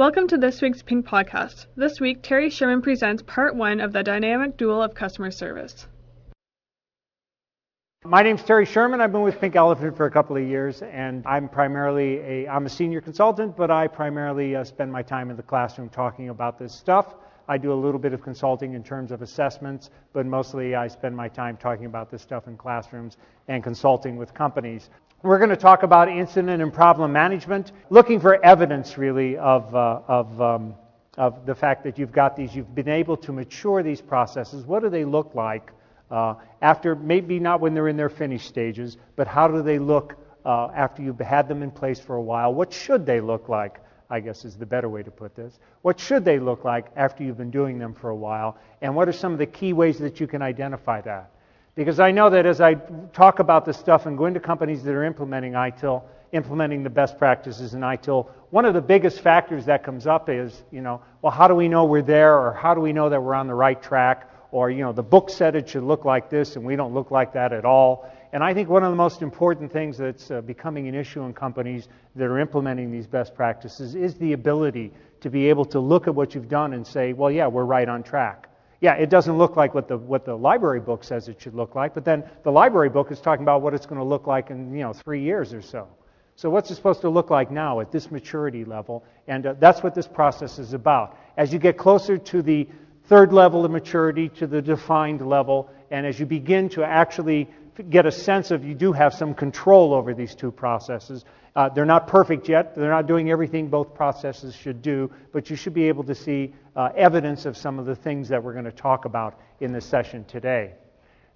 Welcome to this week's Pink Podcast. This week, Terry Sherman presents part one of the dynamic duo of customer service. My name's Terry Sherman. I've been with Pink Elephant for a couple of years, and I'm primarily a I'm a senior consultant, but I primarily uh, spend my time in the classroom talking about this stuff. I do a little bit of consulting in terms of assessments, but mostly I spend my time talking about this stuff in classrooms and consulting with companies. We're going to talk about incident and problem management, looking for evidence really of, uh, of, um, of the fact that you've got these, you've been able to mature these processes. What do they look like uh, after, maybe not when they're in their finished stages, but how do they look uh, after you've had them in place for a while? What should they look like? I guess is the better way to put this. What should they look like after you've been doing them for a while? And what are some of the key ways that you can identify that? Because I know that as I talk about this stuff and go into companies that are implementing ITIL, implementing the best practices in ITIL, one of the biggest factors that comes up is, you know, well, how do we know we're there or how do we know that we're on the right track? Or, you know, the book said it should look like this and we don't look like that at all. And I think one of the most important things that's uh, becoming an issue in companies that are implementing these best practices is the ability to be able to look at what you've done and say, well, yeah, we're right on track. Yeah, it doesn't look like what the, what the library book says it should look like, but then the library book is talking about what it's going to look like in you know, three years or so. So, what's it supposed to look like now at this maturity level? And uh, that's what this process is about. As you get closer to the third level of maturity, to the defined level, and as you begin to actually get a sense of you do have some control over these two processes. Uh, they're not perfect yet. They're not doing everything both processes should do, but you should be able to see uh, evidence of some of the things that we're going to talk about in this session today.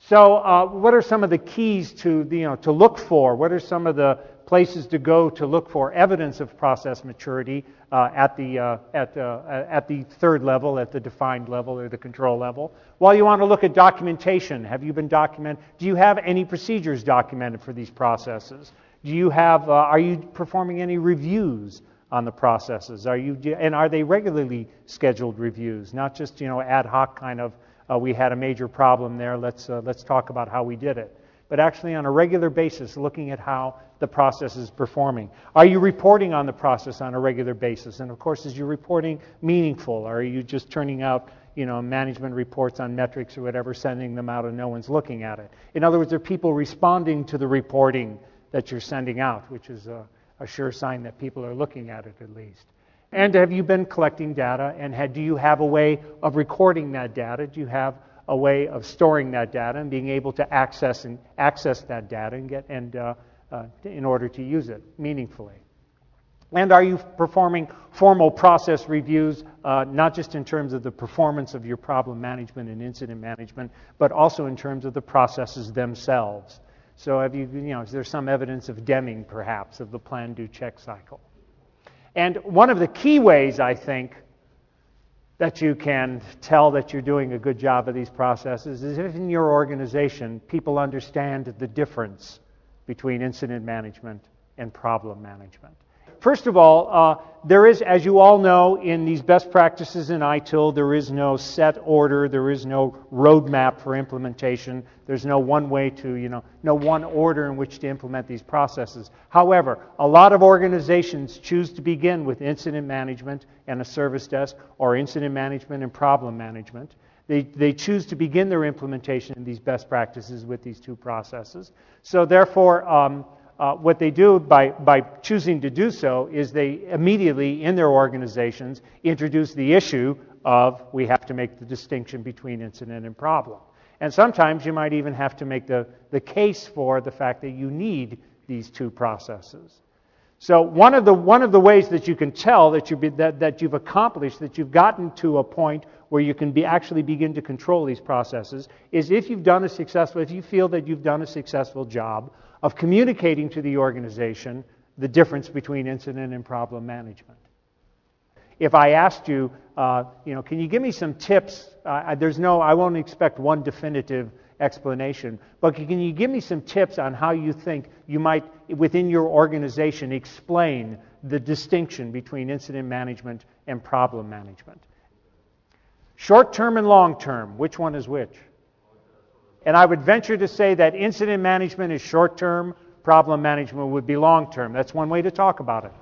So, uh, what are some of the keys to, you know, to look for? What are some of the places to go to look for evidence of process maturity uh, at, the, uh, at, uh, at the third level, at the defined level or the control level? Well, you want to look at documentation. Have you been documented? Do you have any procedures documented for these processes? Do you have, uh, are you performing any reviews on the processes? Are you, and are they regularly scheduled reviews, not just, you know, ad hoc kind of, uh, we had a major problem there, let's, uh, let's talk about how we did it but actually on a regular basis looking at how the process is performing. Are you reporting on the process on a regular basis? And of course, is your reporting meaningful? Are you just turning out you know, management reports on metrics or whatever, sending them out and no one's looking at it? In other words, are people responding to the reporting that you're sending out, which is a, a sure sign that people are looking at it at least. And have you been collecting data? And had, do you have a way of recording that data? Do you have a way of storing that data and being able to access and access that data and get and uh, uh, in order to use it meaningfully. And are you performing formal process reviews, uh, not just in terms of the performance of your problem management and incident management, but also in terms of the processes themselves? So, have you, you know, is there some evidence of Deming, perhaps, of the plan, do, check cycle? And one of the key ways, I think, that you can tell that you're doing a good job of these processes is if in your organization people understand the difference between incident management and problem management. First of all, uh, there is, as you all know, in these best practices in ITIL, there is no set order, there is no roadmap for implementation. There's no one way to, you know, no one order in which to implement these processes. However, a lot of organizations choose to begin with incident management and a service desk, or incident management and problem management. They, they choose to begin their implementation in these best practices with these two processes. So, therefore, um, uh, what they do by, by choosing to do so is they immediately, in their organizations, introduce the issue of we have to make the distinction between incident and problem. And sometimes you might even have to make the, the case for the fact that you need these two processes. So, one of the, one of the ways that you can tell that, you be, that, that you've accomplished, that you've gotten to a point where you can be, actually begin to control these processes, is if you've done a successful, if you feel that you've done a successful job of communicating to the organization the difference between incident and problem management. If I asked you, uh, you know, can you give me some tips? Uh, there's no, I won't expect one definitive explanation, but can you give me some tips on how you think you might, within your organization, explain the distinction between incident management and problem management? Short term and long term, which one is which? And I would venture to say that incident management is short term, problem management would be long term. That's one way to talk about it.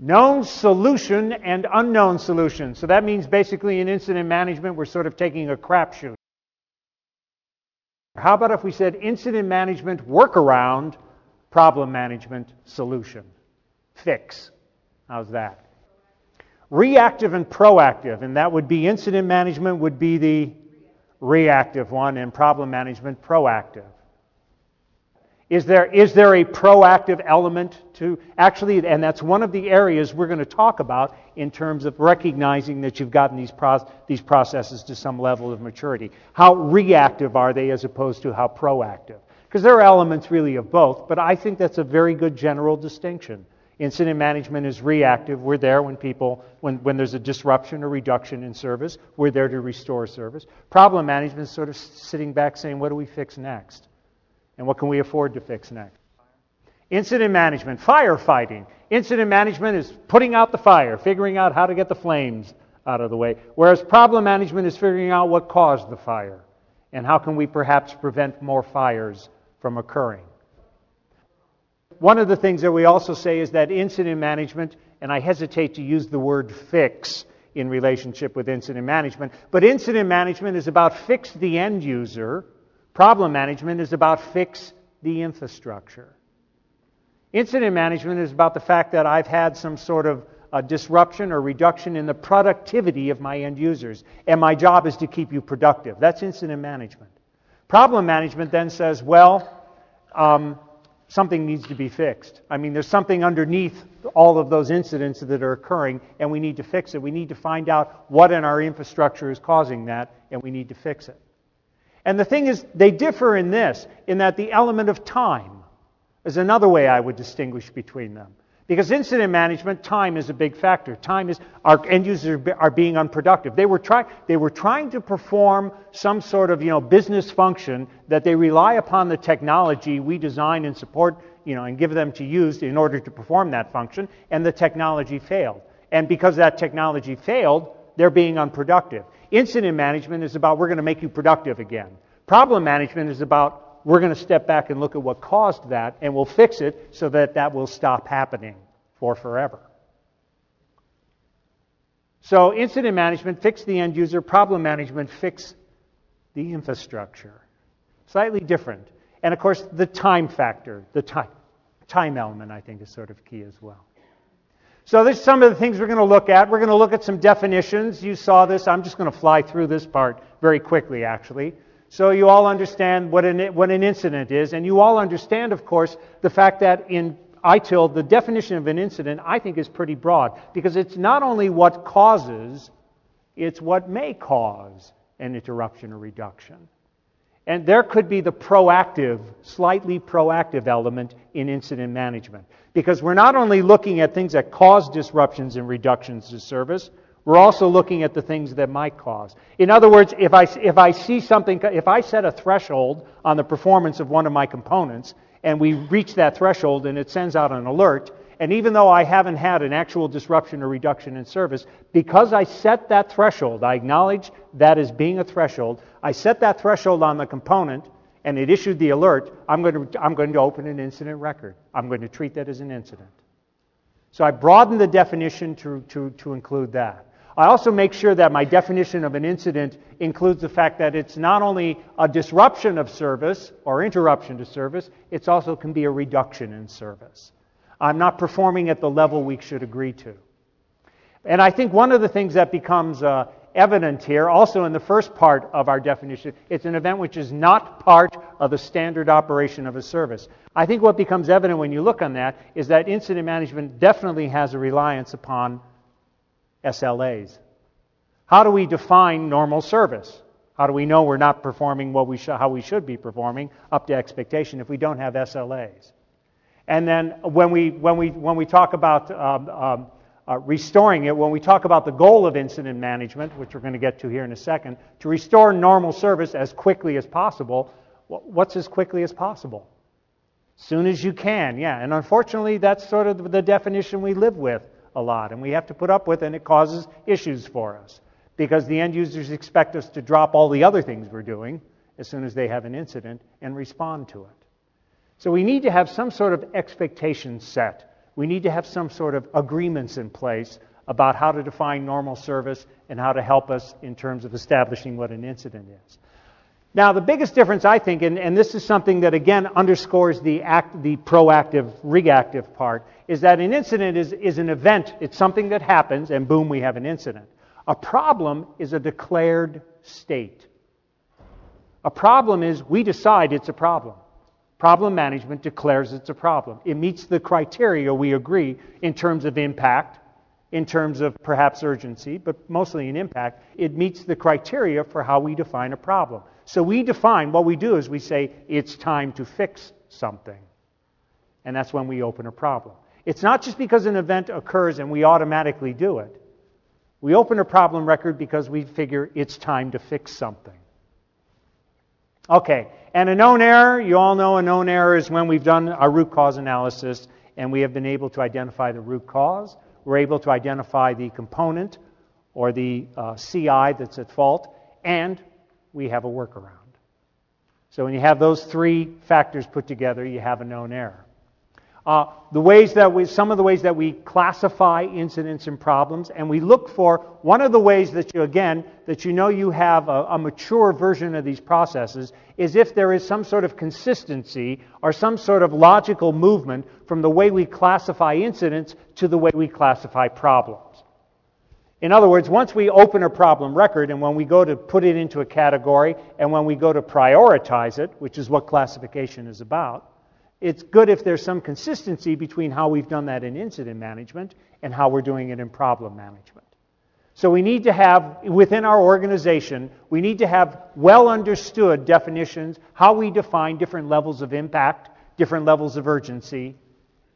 known solution and unknown solution. So that means basically in incident management, we're sort of taking a crapshoot. How about if we said incident management workaround, problem management solution? Fix. How's that? Reactive and proactive, and that would be incident management would be the reactive one, and problem management proactive. Is there, is there a proactive element to actually, and that's one of the areas we're going to talk about in terms of recognizing that you've gotten these, pro- these processes to some level of maturity. How reactive are they as opposed to how proactive? Because there are elements really of both, but I think that's a very good general distinction. Incident management is reactive. We're there when people, when, when there's a disruption or reduction in service. We're there to restore service. Problem management is sort of sitting back saying, what do we fix next? And what can we afford to fix next? Incident management, firefighting. Incident management is putting out the fire, figuring out how to get the flames out of the way. Whereas problem management is figuring out what caused the fire and how can we perhaps prevent more fires from occurring. One of the things that we also say is that incident management, and I hesitate to use the word fix in relationship with incident management, but incident management is about fix the end user Problem management is about fix the infrastructure. Incident management is about the fact that I've had some sort of a disruption or reduction in the productivity of my end users, and my job is to keep you productive. That's incident management. Problem management then says, well, um, something needs to be fixed. I mean, there's something underneath all of those incidents that are occurring, and we need to fix it. We need to find out what in our infrastructure is causing that, and we need to fix it. And the thing is, they differ in this, in that the element of time is another way I would distinguish between them. Because incident management, time is a big factor. Time is, our end users are being unproductive. They were, try, they were trying to perform some sort of you know, business function that they rely upon the technology we design and support you know, and give them to use in order to perform that function, and the technology failed. And because that technology failed, they're being unproductive. Incident management is about we're going to make you productive again. Problem management is about we're going to step back and look at what caused that and we'll fix it so that that will stop happening for forever. So, incident management, fix the end user. Problem management, fix the infrastructure. Slightly different. And of course, the time factor, the time, time element, I think, is sort of key as well. So, there's some of the things we're going to look at. We're going to look at some definitions. You saw this. I'm just going to fly through this part very quickly, actually. So, you all understand what an, what an incident is. And you all understand, of course, the fact that in ITIL, the definition of an incident, I think, is pretty broad because it's not only what causes, it's what may cause an interruption or reduction. And there could be the proactive, slightly proactive element in incident management. Because we're not only looking at things that cause disruptions and reductions to service, we're also looking at the things that might cause. In other words, if I, if I see something, if I set a threshold on the performance of one of my components, and we reach that threshold and it sends out an alert, and even though I haven't had an actual disruption or reduction in service, because I set that threshold, I acknowledge that as being a threshold, I set that threshold on the component and it issued the alert, I'm going to, I'm going to open an incident record. I'm going to treat that as an incident. So I broaden the definition to, to, to include that. I also make sure that my definition of an incident includes the fact that it's not only a disruption of service or interruption to service, it also can be a reduction in service. I'm not performing at the level we should agree to. And I think one of the things that becomes uh, evident here, also in the first part of our definition, it's an event which is not part of the standard operation of a service. I think what becomes evident when you look on that is that incident management definitely has a reliance upon SLAs. How do we define normal service? How do we know we're not performing what we sh- how we should be performing up to expectation if we don't have SLAs? And then when we, when we, when we talk about um, um, uh, restoring it, when we talk about the goal of incident management, which we're going to get to here in a second, to restore normal service as quickly as possible, what's as quickly as possible? Soon as you can, yeah. And unfortunately, that's sort of the definition we live with a lot, and we have to put up with, and it causes issues for us because the end users expect us to drop all the other things we're doing as soon as they have an incident and respond to it. So we need to have some sort of expectation set We need to have some sort of agreements in place about how to define normal service and how to help us in terms of establishing what an incident is. Now, the biggest difference, I think, and, and this is something that again underscores the, act, the proactive reactive part, is that an incident is, is an event. It's something that happens, and boom, we have an incident. A problem is a declared state. A problem is we decide it's a problem. Problem management declares it's a problem. It meets the criteria we agree in terms of impact, in terms of perhaps urgency, but mostly in impact. It meets the criteria for how we define a problem. So we define what we do is we say it's time to fix something. And that's when we open a problem. It's not just because an event occurs and we automatically do it. We open a problem record because we figure it's time to fix something. Okay, and a known error, you all know a known error is when we've done our root cause analysis and we have been able to identify the root cause. We're able to identify the component or the uh, CI that's at fault, and we have a workaround. So when you have those three factors put together, you have a known error. Uh, the ways that we, some of the ways that we classify incidents and problems, and we look for one of the ways that you, again, that you know you have a, a mature version of these processes is if there is some sort of consistency or some sort of logical movement from the way we classify incidents to the way we classify problems. In other words, once we open a problem record and when we go to put it into a category and when we go to prioritize it, which is what classification is about, it's good if there's some consistency between how we've done that in incident management and how we're doing it in problem management. So we need to have, within our organization, we need to have well understood definitions, how we define different levels of impact, different levels of urgency,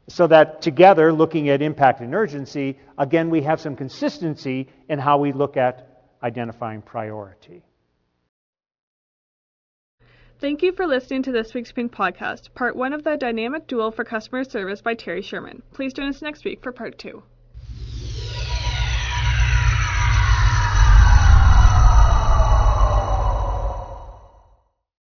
so that together, looking at impact and urgency, again, we have some consistency in how we look at identifying priority. Thank you for listening to this week's Pink Podcast, part one of the Dynamic Duo for Customer Service by Terry Sherman. Please join us next week for part two.